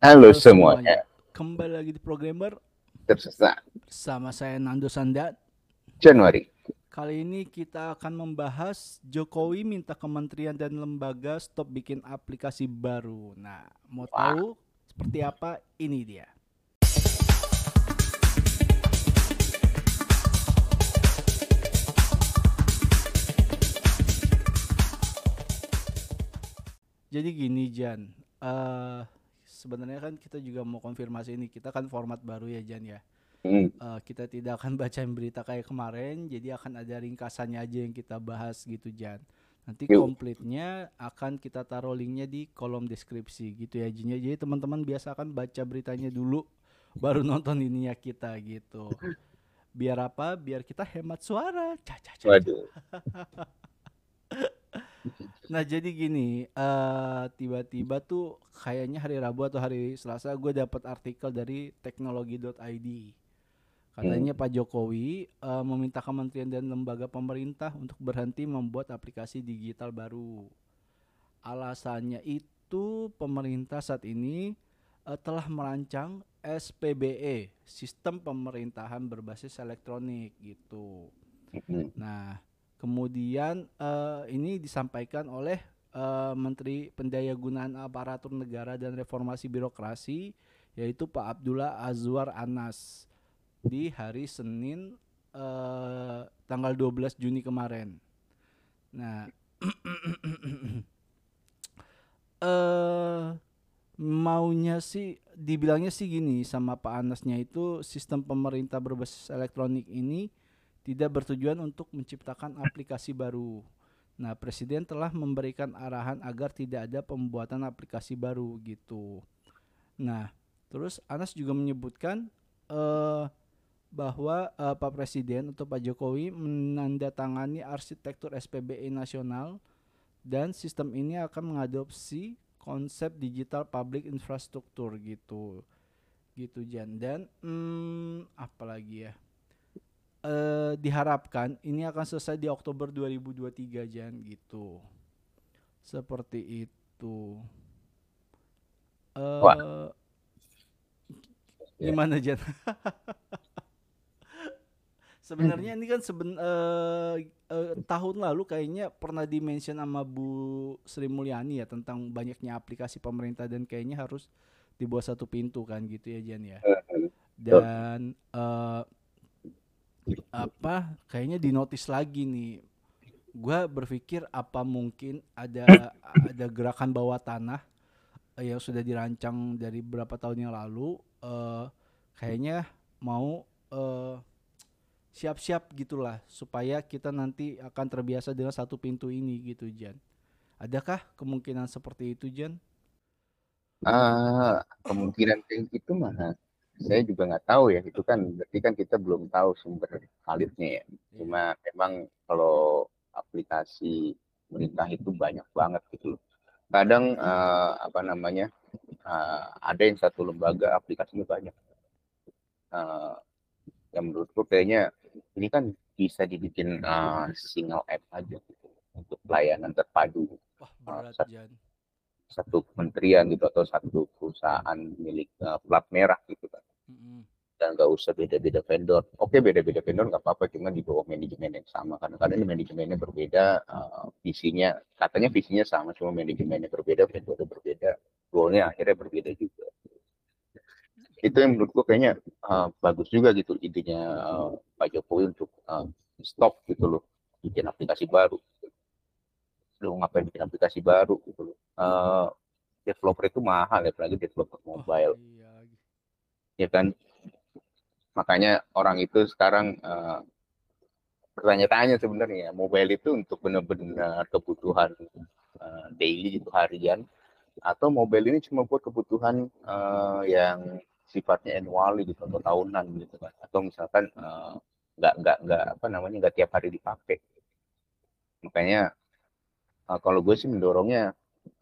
Halo semuanya. Kembali lagi di Programmer Tersesat sama saya Nando Sandat. Januari. Kali ini kita akan membahas Jokowi minta kementerian dan lembaga stop bikin aplikasi baru. Nah, mau Wah. tahu seperti apa? Ini dia. Jadi gini Jan, eh sebenarnya kan kita juga mau konfirmasi ini. Kita kan format baru ya Jan ya. Hmm, Eh, kita tidak akan bacain berita kayak kemarin, jadi akan ada ringkasannya aja yang kita bahas gitu Jan. Nanti Yuk. komplitnya akan kita taruh linknya di kolom deskripsi gitu ya Jin ya. Jadi teman-teman biasakan baca beritanya dulu, baru nonton ininya kita gitu. Biar apa? Biar kita hemat suara. Cah. waduh. Nah jadi gini, eh tiba-tiba tuh kayaknya hari Rabu atau hari Selasa gue dapat artikel dari teknologi.id. Katanya Pak Jokowi eh, meminta kementerian dan lembaga pemerintah untuk berhenti membuat aplikasi digital baru. Alasannya itu pemerintah saat ini eh, telah merancang SPBE, Sistem Pemerintahan Berbasis Elektronik gitu. Hmm, Nah, kemudian eh, ini disampaikan oleh eh, Menteri Pendayagunaan Aparatur Negara dan Reformasi Birokrasi yaitu Pak Abdullah Azwar Anas di hari Senin eh, tanggal 12 Juni kemarin. Nah, eh maunya sih dibilangnya sih gini sama Pak Anasnya itu sistem pemerintah berbasis elektronik ini tidak bertujuan untuk menciptakan aplikasi baru. Nah, Presiden telah memberikan arahan agar tidak ada pembuatan aplikasi baru gitu. Nah, terus Anas juga menyebutkan eh, bahwa eh, Pak Presiden atau Pak Jokowi menandatangani arsitektur SPBE nasional dan sistem ini akan mengadopsi konsep digital public infrastruktur gitu. Gitu Jan. Dan hmm, apa lagi ya? Eh diharapkan ini akan selesai di Oktober 2023 Jan gitu. Seperti itu. Eh Wah. Ya. gimana Jan? Sebenarnya ini kan seben eh, eh, tahun lalu kayaknya pernah dimention sama Bu Sri Mulyani ya tentang banyaknya aplikasi pemerintah dan kayaknya harus dibuat satu pintu kan gitu ya Jan ya. Dan eh apa kayaknya dinotis lagi nih. Gua berpikir apa mungkin ada ada gerakan bawah tanah eh, yang sudah dirancang dari beberapa tahun yang lalu eh kayaknya mau eh, siap-siap gitulah supaya kita nanti akan terbiasa dengan satu pintu ini gitu Jan. Adakah kemungkinan seperti itu Jan? Ah, kemungkinan kayak gitu mah saya juga nggak tahu ya. Itu kan berarti kan kita belum tahu sumber validnya ya. Cuma memang kalau aplikasi pemerintah itu banyak banget gitu loh. Kadang eh, apa namanya eh, ada yang satu lembaga aplikasinya banyak. Eh, yang menurutku kayaknya ini kan bisa dibikin eh, single app aja gitu untuk pelayanan terpadu wah berat sat- Jan satu kementerian gitu atau satu perusahaan milik eh, plat merah gitu kan Dan nggak usah beda-beda vendor. Oke beda-beda vendor nggak apa-apa cuma di bawah manajemen yang sama. Kadang-kadang manajemennya berbeda eh, visinya katanya visinya sama cuma manajemennya berbeda vendornya berbeda goalnya akhirnya berbeda juga. Itu yang menurutku kayaknya eh, bagus juga gitu idenya eh, Pak Jokowi untuk eh, stop gitu loh bikin aplikasi baru. Lu ngapain bikin aplikasi baru gitu loh. Eh, developer itu mahal ya apalagi developer Wah, mobile. iya. lagi. Ya kan? Makanya orang itu sekarang eh, bertanya-tanya sebenarnya mobile itu untuk benar-benar kebutuhan eh, daily gitu harian atau mobile ini cuma buat kebutuhan eh, yang sifatnya annual gitu atau tahunan gitu kan atau misalkan nggak nggak nggak apa namanya nggak tiap hari dipakai. Makanya eh, kalau gue sih mendorongnya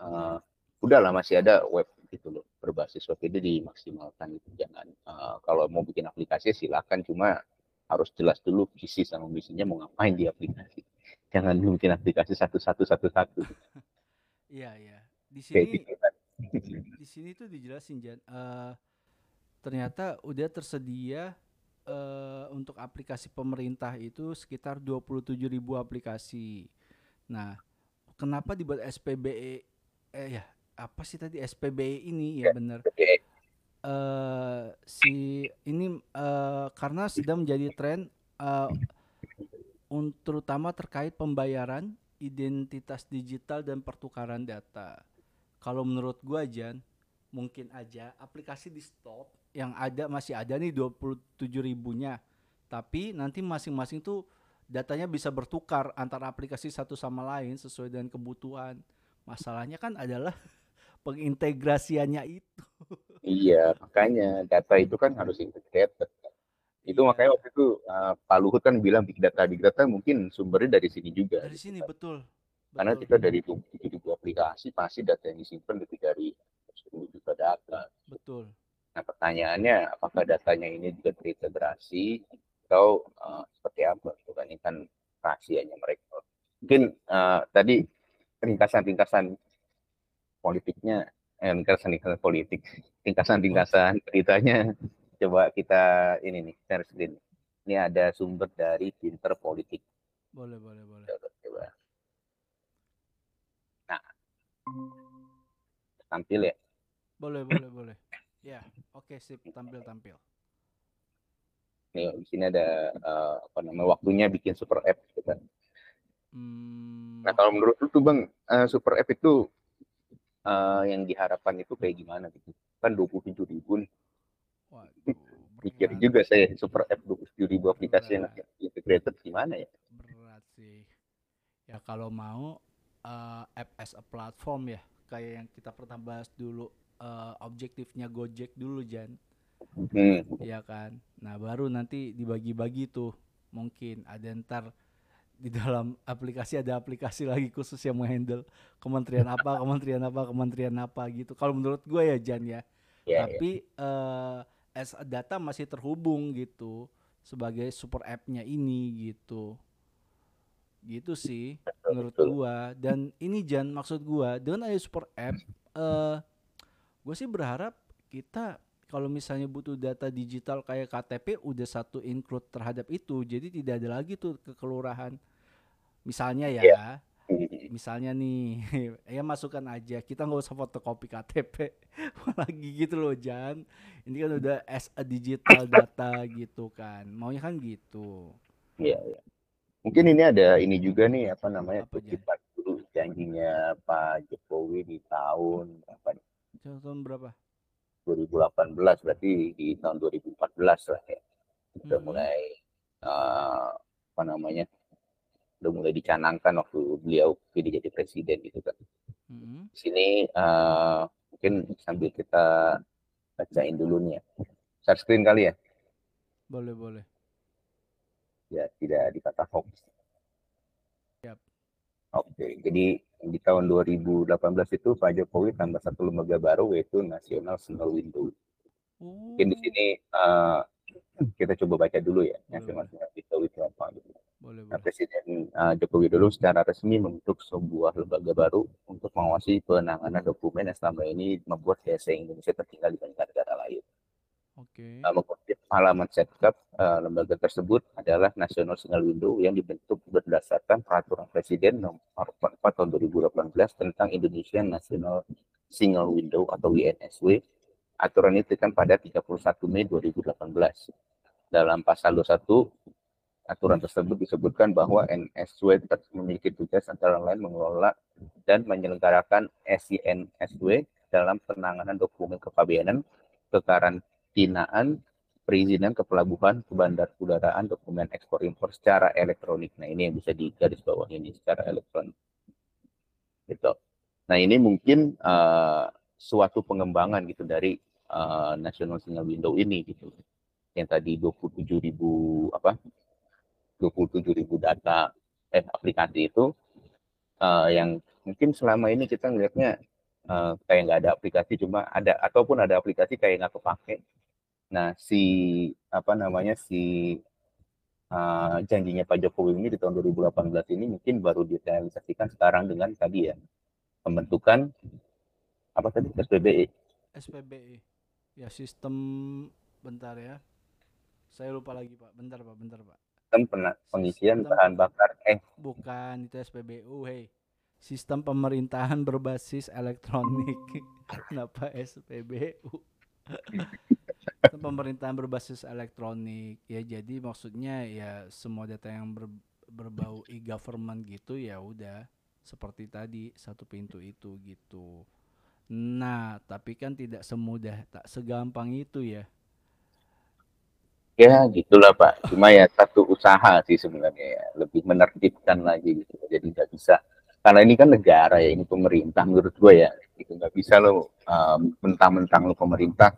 eh, udahlah masih ada web gitu loh berbasis web itu dimaksimalkan gitu jangan eh, kalau mau bikin aplikasi silakan cuma harus jelas dulu visi sama misinya mau ngapain di aplikasi jangan bikin aplikasi satu satu satu satu Iya, iya. Di sini gitu Di sini tuh dijelasin Jan, uh, ternyata udah tersedia uh, untuk aplikasi pemerintah itu sekitar 27 ribu aplikasi. Nah, kenapa dibuat SPBE? Eh ya, apa sih tadi SPBE ini ya, ya benar. Uh, si ini uh, karena sedang menjadi tren uh, terutama terkait pembayaran, identitas digital dan pertukaran data. Kalau menurut gua Jan, mungkin aja aplikasi di stop yang ada masih ada nih 27 ribunya. Tapi nanti masing-masing tuh datanya bisa bertukar antara aplikasi satu sama lain sesuai dengan kebutuhan. Masalahnya kan adalah pengintegrasiannya itu. Iya, makanya data itu kan harus integrated. Itu iya. makanya waktu itu uh, Pak Luhut kan bilang big data big data mungkin sumbernya dari sini juga. Dari sini betul. Karena betul. kita dari tujuh aplikasi pasti data yang disimpan lebih dari 10 juta data. Betul. Nah pertanyaannya apakah datanya ini juga terintegrasi atau uh, seperti apa? Itu kan ini kan rahasianya mereka. Mungkin uh, tadi ringkasan-ringkasan politiknya, eh, ringkasan-ringkasan politik, ringkasan-ringkasan beritanya coba kita ini nih share screen. Ini ada sumber dari Pinter Politik. Boleh, boleh, boleh. Coba, coba. Nah, tampil ya? Boleh, boleh, boleh. Ya, oke sip, tampil, tampil. Nih, di sini ada uh, apa namanya waktunya bikin super app gitu kan. Hmm. Nah, kalau menurut lu tuh Bang, uh, super app itu uh, yang diharapkan itu kayak gimana gitu? Kan 27 ribu nih Waduh, Pikir juga saya super app 27 ribu aplikasi yang integrated gimana ya? Berat sih. Ya kalau mau uh, app as a platform ya, kayak yang kita pernah bahas dulu uh, objektifnya Gojek dulu Jan. Hmm. Ya kan. Nah baru nanti dibagi-bagi tuh mungkin ada ntar di dalam aplikasi ada aplikasi lagi khusus yang menghandle kementerian apa, kementerian apa, kementerian apa gitu. Kalau menurut gue ya Jan ya. Yeah, Tapi yeah. Uh, as data masih terhubung gitu sebagai super app-nya ini gitu gitu sih menurut gua dan ini Jan maksud gua dengan ada super app uh, gua sih berharap kita kalau misalnya butuh data digital kayak KTP udah satu include terhadap itu jadi tidak ada lagi tuh ke kelurahan misalnya ya yeah misalnya nih ya masukkan aja kita nggak usah fotokopi KTP lagi gitu loh Jan. Ini kan udah as a digital data gitu kan. Maunya kan gitu. Iya iya. Mungkin ini ada ini juga nih apa namanya apa kita dulu janjinya Pak Jokowi di tahun berapa nih? Tahun berapa? 2018 berarti di tahun 2014 lah ya. Udah hmm. mulai uh, apa namanya udah mulai dicanangkan waktu beliau jadi jadi presiden gitu kan. Mm-hmm. Sini uh, mungkin sambil kita bacain dulu nih ya. Share screen kali ya. Boleh boleh. Ya tidak dikata hoax. Yep. Oke, jadi di tahun 2018 itu Pak Jokowi tambah satu lembaga baru yaitu National Single Window. Mungkin di sini uh, kita coba baca dulu ya National Single Window itu apa gitu. Boleh, nah, Presiden uh, Joko Widodo secara resmi membentuk sebuah lembaga baru untuk mengawasi penanganan dokumen yang selama ini membuat CSE Indonesia tertinggal dibandingkan negara lain. Oke. Okay. Uh, mengutip halaman setkap, uh, lembaga tersebut adalah National Single Window yang dibentuk berdasarkan peraturan Presiden nomor 4 tahun 2018 tentang Indonesia National Single Window atau INSW. Aturan itu kan pada 31 Mei 2018. Dalam pasal 21 aturan tersebut disebutkan bahwa NSW memiliki tugas antara lain mengelola dan menyelenggarakan SINSW dalam penanganan dokumen kepabeanan, kekarantinaan, perizinan ke pelabuhan, ke bandar udaraan, dokumen ekspor impor secara elektronik. Nah ini yang bisa digaris bawah ini secara elektronik. Gitu. Nah ini mungkin uh, suatu pengembangan gitu dari uh, National Single Window ini gitu. Yang tadi 27 ribu apa 27 ribu data eh aplikasi itu uh, yang mungkin selama ini kita ngelihatnya uh, kayak nggak ada aplikasi cuma ada ataupun ada aplikasi kayak nggak kepake nah si apa namanya si uh, janjinya Pak Jokowi ini di tahun 2018 ini mungkin baru direalisasikan sekarang dengan tadi ya pembentukan apa tadi SPBI SPBI. Ya sistem bentar ya. Saya lupa lagi Pak. Bentar Pak, bentar Pak. Sistem pena- pengisian Sistem- bahan bakar eh Bukan itu SPBU, hei. Sistem pemerintahan berbasis elektronik. Kenapa SPBU? Sistem pemerintahan berbasis elektronik. Ya jadi maksudnya ya semua data yang ber- berbau e-government gitu ya udah seperti tadi satu pintu itu gitu. Nah, tapi kan tidak semudah tak segampang itu ya. Ya gitulah pak. Cuma ya satu usaha sih sebenarnya ya. Lebih menertibkan lagi gitu. Jadi nggak bisa. Karena ini kan negara ya ini pemerintah menurut gue ya. Itu nggak bisa lo uh, mentang-mentang lo pemerintah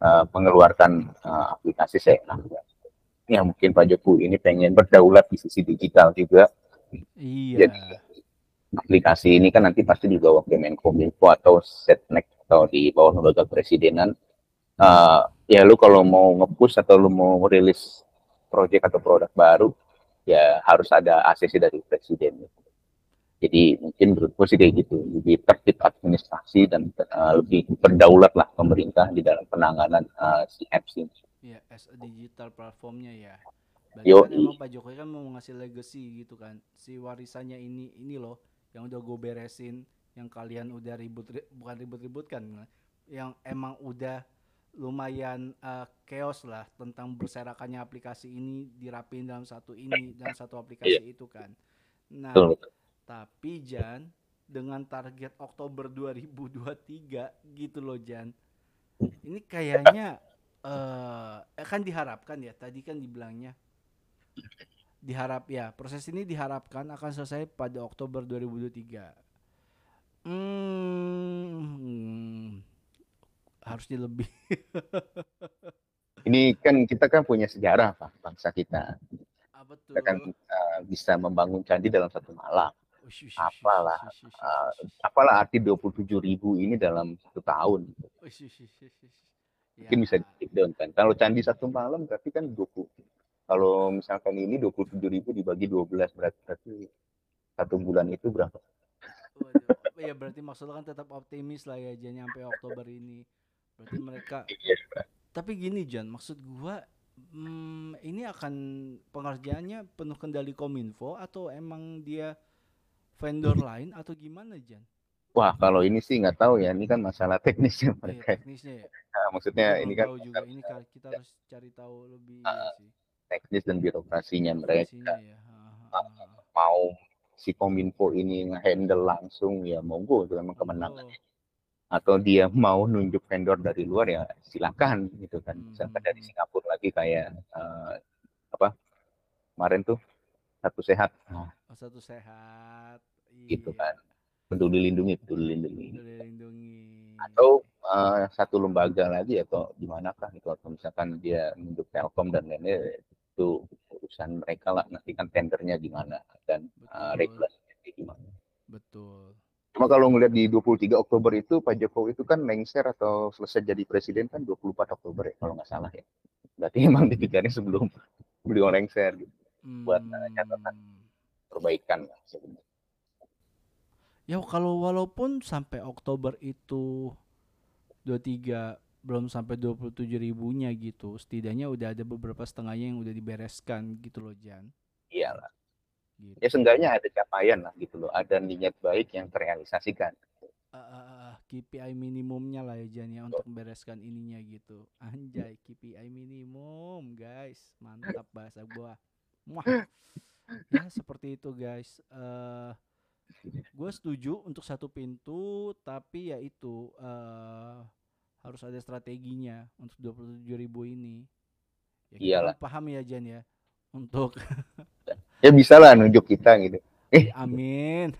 uh, mengeluarkan uh, aplikasi seenaknya ya mungkin Pak Jokowi ini pengen berdaulat di sisi digital juga. Iya. Jadi, aplikasi ini kan nanti pasti di bawah Kemenkominfo atau Setnek atau di bawah lembaga presidenan. Eh, ya lu kalau mau nge-push atau lu mau rilis project atau produk baru, ya harus ada ACC dari presiden. Jadi mungkin menurutku sih kayak gitu, lebih tertib administrasi dan eh, lebih berdaulat lah pemerintah di dalam penanganan eh, si apps ini. Iya, as a digital platformnya ya. Berarti Yoi. kan emang Pak Jokowi kan mau ngasih legacy gitu kan. Si warisannya ini ini loh yang udah gue beresin, yang kalian udah ribut ri- bukan ribut-ribut kan, yang emang udah lumayan eh, chaos lah tentang berserakannya aplikasi ini dirapin dalam satu ini dan satu aplikasi itu kan. Nah, Betul. tapi Jan dengan target Oktober 2023 gitu loh Jan. Ini kayaknya eh kan diharapkan ya. Tadi kan dibilangnya diharap ya proses ini diharapkan akan selesai pada Oktober 2023. Hmm, harusnya lebih. Ini kan kita kan punya sejarah Pak, bangsa kita. Apa tuh? Kita kan eh, bisa membangun candi dalam satu malam. Ush, apalah, Uh, apalah arti 27 ribu ini dalam satu tahun. Ush, ush. Mungkin bisa Ya, di down kan. Kalau candi satu malam berarti kan 20. Kalau misalkan ini 27 ribu dibagi 12 berarti, berarti satu bulan itu berapa? Waduh, ya berarti maksudnya kan tetap optimis lah ya Jan sampai Oktober ini. Berarti mereka Iya, tapi gini Jan, maksud gua hmm, ini akan pengerjaannya penuh kendali Kominfo atau emang dia vendor lain atau gimana Jan? Wah, kalau ini sih nggak tahu ya. Ini kan masalah teknisnya Iya, mereka. teknisnya ya. Nah, maksudnya Gua ini kan juga ini kita harus cari tahu lebih sih. teknis dan birokrasinya mereka. Ya. Ha, ha, ha, ha. Mau si Kominfo ini nge-handle langsung ya monggo itu memang kemenangan. Betul. Atau dia mau nunjuk vendor dari luar ya silakan gitu kan. Hmm, Misalkan dari. Singapura lagi kayak eh, apa kemarin tuh satu sehat nah, Oh, satu sehat. gitu Iya. kan. Peduli lindungi, peduli lindungi. Peduli lindungi. Atau eh, satu lembaga lagi atau di manakah itu atau misalkan dia nunjuk Telkom dan lainnya itu urusan mereka lah nanti kan tendernya gimana dan Betul. regulasinya gimana. Betul. Cuma kalau ngeliat di 23 Oktober itu Pak Jokowi itu kan lengser atau selesai jadi presiden kan 24 Oktober ya kalau nggak salah ya. Berarti emang dipikirnya sebelum beliau lengser gitu. Buat, eh, catatan. Hmm. perbaikan lah sebenarnya. Ya kalau walaupun sampai Oktober itu 23 belum sampai 27 ribunya gitu, setidaknya udah ada beberapa setengahnya yang udah dibereskan gitu loh Jan. Iyalah. Gitu. Ya seenggaknya ada capaian lah gitu loh. Ada niat baik yang terrealisasikan. Ah, KPI minimumnya lah ya Jan ya untuk membereskan ininya gitu. Anjay KPI minimum guys, mantap bahasa gua. Wah. Ya seperti itu guys. Eh gue setuju untuk satu pintu, tapi ya itu eh harus ada strateginya untuk 27 ribu ini. Ya, Iyalah. paham ya Jan ya untuk Ya bisa lah nunjuk kita gitu. Amin.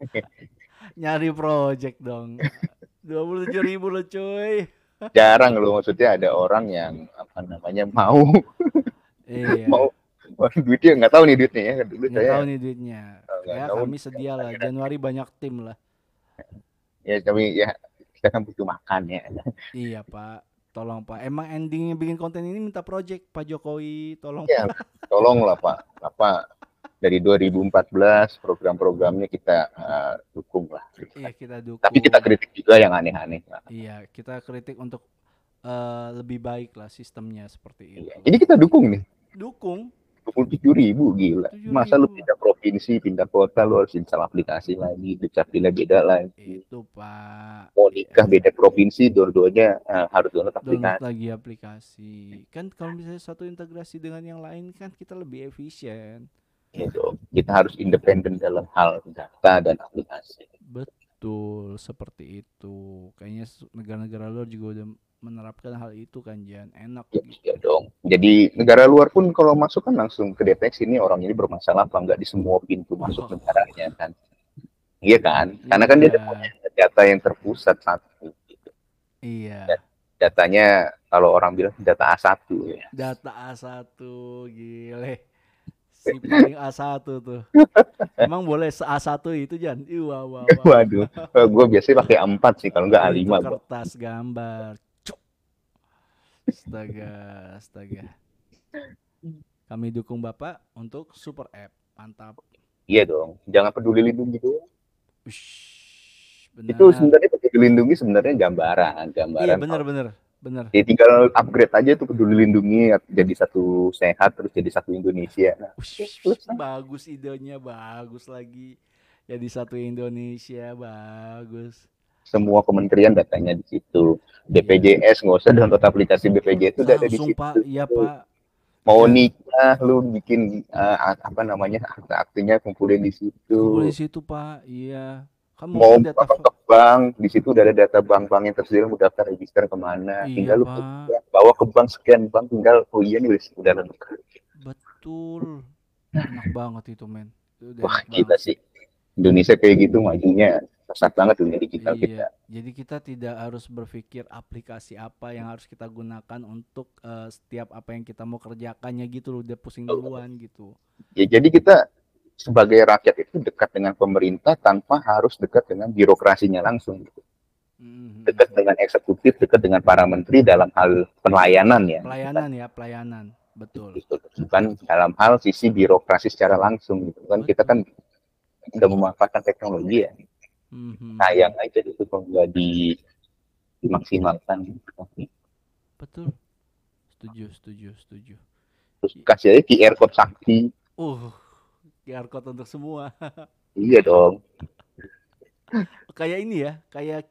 Nyari project dong. 27 ribu loh cuy. Jarang loh maksudnya ada orang yang apa namanya mau Iya. mau Wah, duitnya nggak tahu nih duitnya ya. Dulu Nggak saya tahu nih duitnya. nggak Ya tahu. kami sedia lah. Januari banyak tim lah. ya kami ya kita kan butuh makan ya. Iya pak. Tolong pak. Emang endingnya bikin konten ini minta project Pak Jokowi. Tolong. Ya, tolonglah Pak. Apa dari 2014 program-programnya kita uh, dukung lah. Iya kita dukung. Tapi kita kritik juga yang aneh-aneh. Iya kita kritik untuk uh, lebih baik lah sistemnya seperti itu. Iya. Jadi kita dukung nih. Dukung. 27 ribu gila. 7 Masa lu ribu. pindah provinsi, pindah kota, lu harus install aplikasi lagi, dukcapilnya beda lagi. Itu Pak. Mau nikah beda provinsi, dua-duanya uh, harus download Download aplikasi. lagi aplikasi. Kan kalau misalnya satu integrasi dengan yang lain kan kita lebih efisien. Gitu. Kita harus independen dalam hal data dan aplikasi. Betul, seperti itu. Kayaknya negara-negara luar juga udah menerapkan hal itu kan, Jan. Enak Ya, gitu. ya dong. Jadi negara luar pun kalau masuk kan langsung kedeteksi ini orang ini bermasalah apa enggak di semua pintu masuk Oh. negaranya kan. Iya kan? Karena kan dia Iya. punya data yang terpusat satu. gitu. Iya. Datanya kalau orang bilang data A1 ya. Data A1, gile. Si paling A1 tuh. Emang boleh se A1 itu, Jan? Ih, wah, wah. Waduh, gue biasanya pakai A4 sih kalau enggak A5. Itu kertas gambar. Cuk. Astaga, astaga. Kami dukung Bapak untuk super app. Mantap. Iya dong. Jangan peduli lindungi doang. Ush, benar. Itu sebenarnya peduli lindungi sebenarnya gambaran, Iya, gambaran. benar benar. Benar. Ya, tinggal upgrade aja tuh peduli lindungi jadi satu sehat terus jadi satu Indonesia. Nah, Ush, bagus idenya, bagus lagi. Jadi satu Indonesia, bagus. semua kementerian datanya di situ. BPJS nggak usah download aplikasi BPJS itu udah ada di situ. Pak, iya Pak. Mau Iya. nikah lu bikin eh, apa namanya akte-aktenya kumpulin di situ. Kumpul di situ Pak, iya. Kamu Mau data apa ke bank di situ udah ada data bank-bank yang tersedia mau daftar register ke mana. Iya, tinggal lu ke- bawa ke bank sekian bank tinggal oh iya nih udah lengkap. betul. Enak banget itu, men. Itu Wah kita sih Indonesia kayak gitu majunya pesat banget dunia digital Iya, kita. jadi kita tidak harus berpikir aplikasi apa yang harus kita gunakan untuk eh, setiap apa yang kita mau kerjakannya gitu loh, udah pusing duluan gitu. Ya jadi kita sebagai rakyat itu dekat dengan pemerintah tanpa harus dekat dengan birokrasinya langsung. gitu. Dekat dengan eksekutif, dekat dengan para menteri dalam hal pelayanan ya. Pelayanan ya, pelayanan. Betul. Gitu. Bukan dalam hal sisi birokrasi secara langsung gitu kan. Kita kan udah memanfaatkan teknologi ya. Mhm. Sayang aja itu kalau nggak di dimaksimalkan. Betul. Setuju, setuju, setuju. Terus kasih aja QR code sakti. Uh, QR code untuk semua. Iya dong. kayak ini ya, kayak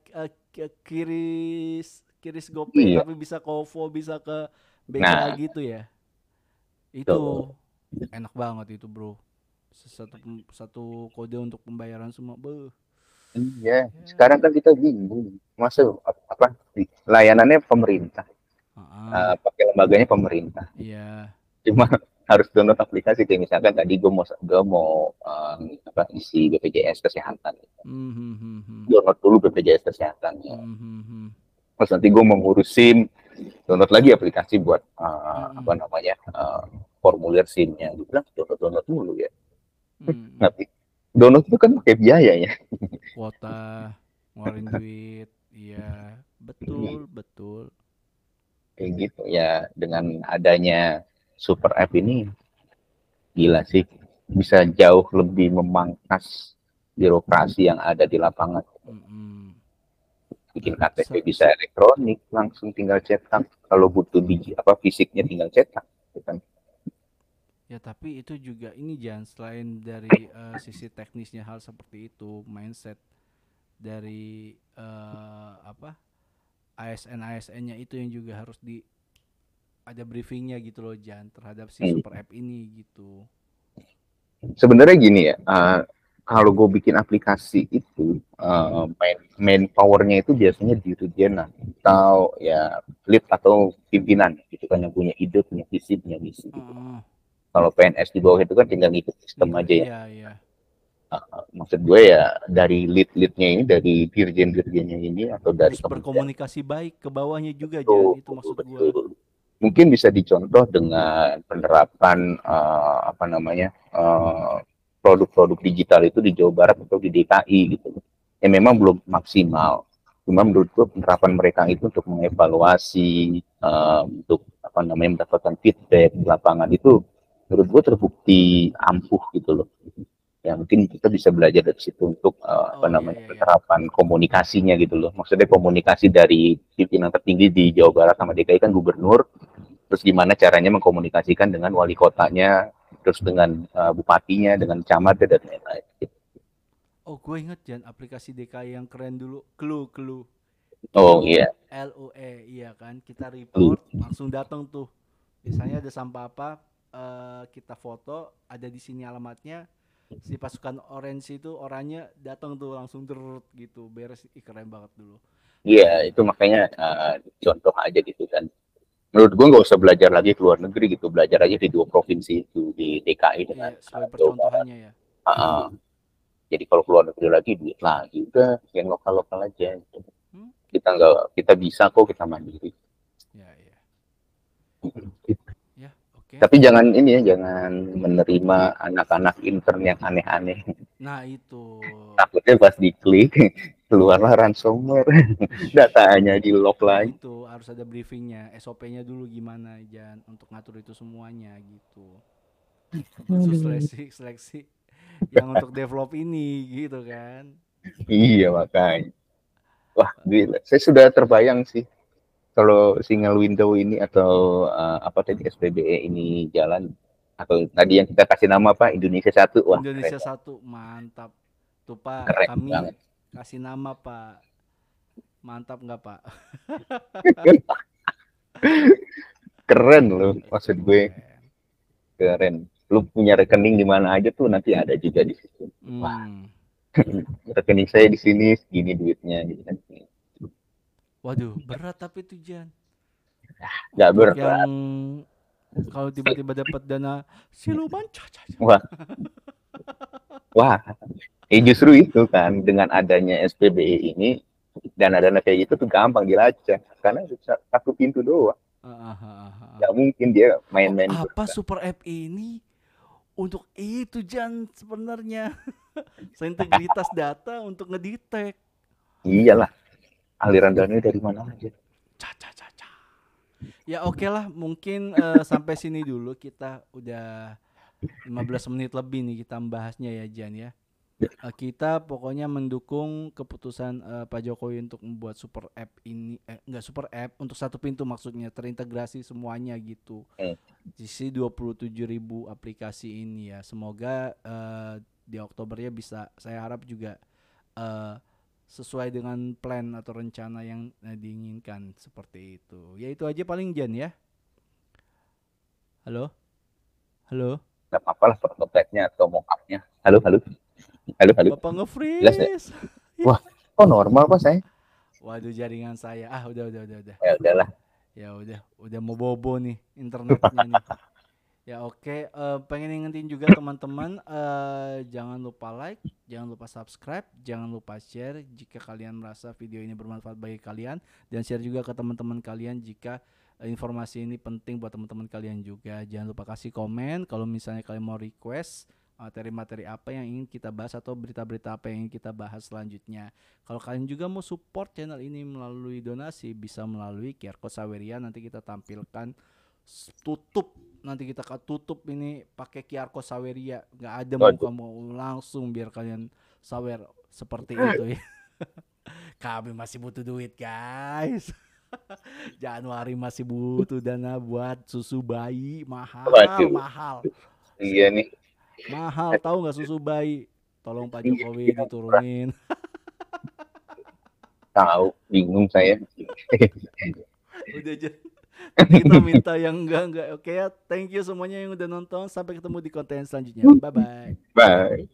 ki- kiris kiris GoPay Iya. tapi bisa Kovo, bisa ke BCA Nah. gitu ya. Itu enak banget itu, Bro. Satu satu kode untuk pembayaran semua. Beuh. Iya. Sekarang kan kita bingung. Masa apa layanannya pemerintah, Ah, eh, pakai lembaganya pemerintah. iya. cuma harus download aplikasi kayak misalkan tadi gue mau gue mau um, apa isi BPJS kesehatan Hmm, hmm, hmm, hmm. download dulu BPJS kesehatan ya. Hmm, hmm, hmm. terus nanti gue mau ngurus SIM download lagi aplikasi buat uh, Mm-mm. apa namanya uh, formulir SIM-nya gue bilang download download dulu ya Hmm, tapi download itu kan pakai biaya ya Kuota, ngeluarin duit. Iya, betul, betul. kayak gitu ya dengan adanya super app ini gila sih. Bisa jauh lebih memangkas birokrasi yang ada di lapangan. Bikin KTP bisa. elektronik langsung tinggal cetak. Kalau butuh biji apa fisiknya tinggal cetak gitu kan? Ya tapi itu juga ini Jan selain dari eh, sisi teknisnya hal seperti itu mindset dari eh, apa ASN ASN-nya itu yang juga harus di ada briefingnya gitu loh Jan terhadap si Hmm. super app ini gitu. sebenarnya gini ya eh, kalau gue bikin aplikasi itu eh, main main powernya itu biasanya dirjen atau ya lead atau pimpinan gitu kan yang punya ide punya visi punya misi gitu. Heeh. kalau PNS di bawah itu kan tinggal ngikut sistem aja ya Iya iya. Uh, maksud gue ya dari lead leadnya ini dari dirjen dirjennya ini atau dari Harus berkomunikasi baik ke bawahnya juga Jan itu maksud betul, betul. Mungkin bisa dicontoh dengan penerapan eh, apa namanya eh, produk-produk digital itu di Jawa Barat atau di DKI gitu. Ya memang belum maksimal. Cuma menurut gue penerapan mereka itu untuk mengevaluasi, eh, untuk apa namanya mendapatkan feedback di lapangan itu menurut gue terbukti ampuh gitu loh ya mungkin kita bisa belajar dari situ untuk uh, apa Oh, iya, namanya iya, iya. penerapan komunikasinya gitu loh maksudnya komunikasi dari pimpinan tertinggi di Jawa Barat sama DKI kan gubernur terus gimana caranya mengkomunikasikan dengan wali kotanya terus dengan uh, bupatinya dengan camatnya dan lain-lain. Oh, gue inget Jan aplikasi DKI yang keren dulu, Clue, Clue. oh iya LUE, iya kan? Kita report, langsung datang tuh. Biasanya ada sampah apa, eh, kita foto, ada di sini alamatnya. Si pasukan orange itu orangnya datang tuh langsung derut gitu, beres. Ih, keren banget dulu. Iya, itu makanya uh, contoh aja gitu kan. Menurut gua nggak usah belajar lagi ke luar negeri gitu, belajar aja di dua provinsi itu di DKI dengan Iya, uh, Barat. percontohannya ya. Uh, jadi kalau keluar negeri lagi duit lagi udah yang lokal lokal aja. gitu. Hmm? Kita nggak, kita bisa kok kita mandiri. Ya, ya. Ya, oke. Tapi jangan ini ya, jangan menerima anak-anak intern yang aneh-aneh. Nah, itu. Takutnya pas diklik keluarlah ransomware, datanya di lock lagi. itu harus ada briefingnya, SOP-nya dulu gimana, Jan, untuk ngatur itu semuanya gitu. Khusus seleksi, seleksi yang untuk develop ini gitu kan. Iya makanya. Wah gila, saya sudah terbayang sih kalau single window ini atau uh, apa tadi SPBE ini jalan atau tadi yang kita kasih nama apa Indonesia satu wah Indonesia satu mantap. Tuh Pak, Keren kami banget. Kasih nama Pak. Mantap nggak Pak? keren, loh maksud gue Keren. Lu punya rekening di mana aja tuh nanti ada juga di situ. Wah. Hmm. Rekening saya di sini segini duitnya gitu kan. Waduh, berat tapi tuh Jan. Gak berat. yang kalau tiba-tiba dapat dana siluman caca. Wah. Wah. Eh justru itu kan dengan adanya SPBE ini dana-dana kayak gitu tuh gampang dilacak karena satu pintu doang. Ah. Gak mungkin dia main-main Oh, apa terus. super app ini untuk itu Jan sebenarnya seintegritas data untuk ngedetect Iyalah. Aliran dana dari mana aja. Ca, ca, ca, ca. ya oke lah mungkin eh, sampai sini dulu kita udah 15 menit lebih nih kita membahasnya ya Jan ya kita pokoknya mendukung keputusan eh, Pak Jokowi untuk membuat super app ini eh enggak super app untuk satu pintu maksudnya terintegrasi semuanya gitu. Hmm. Sisi 27.000 aplikasi ini ya. Semoga eh, di Oktobernya bisa saya harap juga eh, sesuai dengan plan atau rencana yang eh, diinginkan seperti itu. Ya itu aja paling Jan ya. Halo? Halo? Gak apa-apa lah atau mock-up-nya. Halo, halo. Halo, halo. Bapak Jelas ya? nge-freeze. Oh normal kok saya. Waduh jaringan saya. Ah udah udah udah udah. Ya udahlah. Ya udah, udah mau bobo nih internetnya nih. Ya oke, eh, pengen ingetin juga teman-teman eh, jangan lupa like, jangan lupa subscribe, jangan lupa share jika kalian merasa video ini bermanfaat bagi kalian dan share juga ke teman-teman kalian jika eh, informasi ini penting buat teman-teman kalian juga. Jangan lupa kasih komen kalau misalnya kalian mau request materi-materi apa yang ingin kita bahas atau berita-berita apa yang ingin kita bahas selanjutnya. Kalau kalian juga mau support channel ini melalui donasi bisa melalui QR code Saweria nanti kita tampilkan tutup nanti kita tutup ini pakai QR code Saweria nggak ada mau kamu langsung biar kalian sawer seperti itu ya. Kami masih butuh duit guys. Januari masih butuh dana buat susu bayi mahal Waduh. mahal Iya nih. Mahal tahu nggak susu bayi? Tolong Pak Jokowi diturunin. Tahu, bingung saya. udah aja kita minta yang enggak enggak. Oke ya thank you semuanya yang udah nonton. Sampai ketemu di konten selanjutnya. Bye bye Bye.